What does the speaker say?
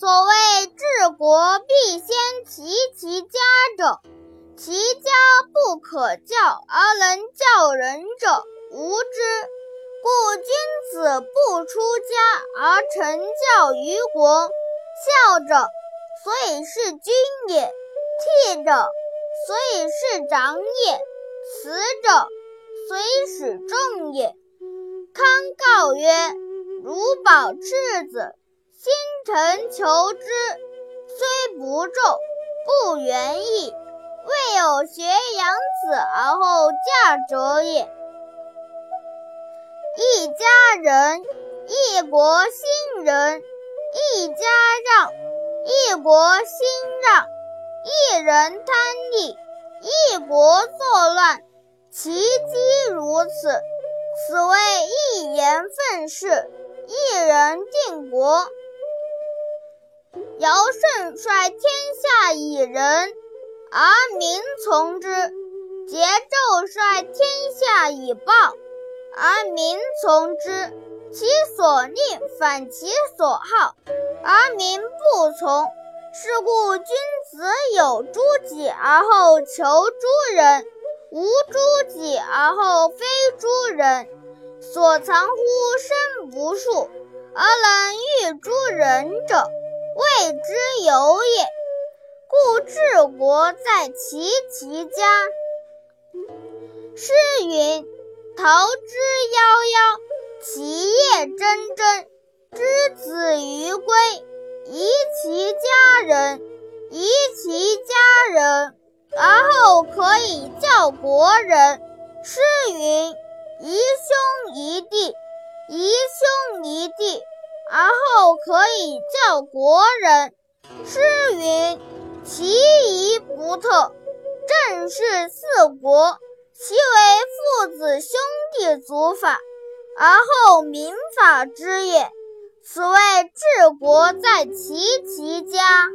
所谓治国必先齐其家者，其家不可教而能教人者，无之。故君子不出家而成教于国。孝者，所以是君也；悌者，所以是长也；慈者，所以使众也。康告曰：“如保赤子，心诚求之，虽不重，不远矣。未有学养子而后嫁者也。”一家人，一国兴仁；一家让，一国兴让；一人贪利，一国作乱。其机如此。此谓一言愤世，一人定国。尧舜率天下以仁，而民从之；桀纣率天下以暴，而民从之。其所令反其所好，而民不从。是故君子有诸己而后求诸人。无诸己而后非诸人，所藏乎身不恕，而能御诸人者，谓之有也。故治国在齐其家。诗云：“桃之夭夭，其叶蓁蓁。之子于归，宜其家人，宜其家人。”而后可以教国人。诗云：“宜兄宜弟，宜兄宜弟。”而后可以教国人。诗云：“其仪不特，正是四国。”其为父子兄弟族法，而后民法之也。此谓治国在齐其家。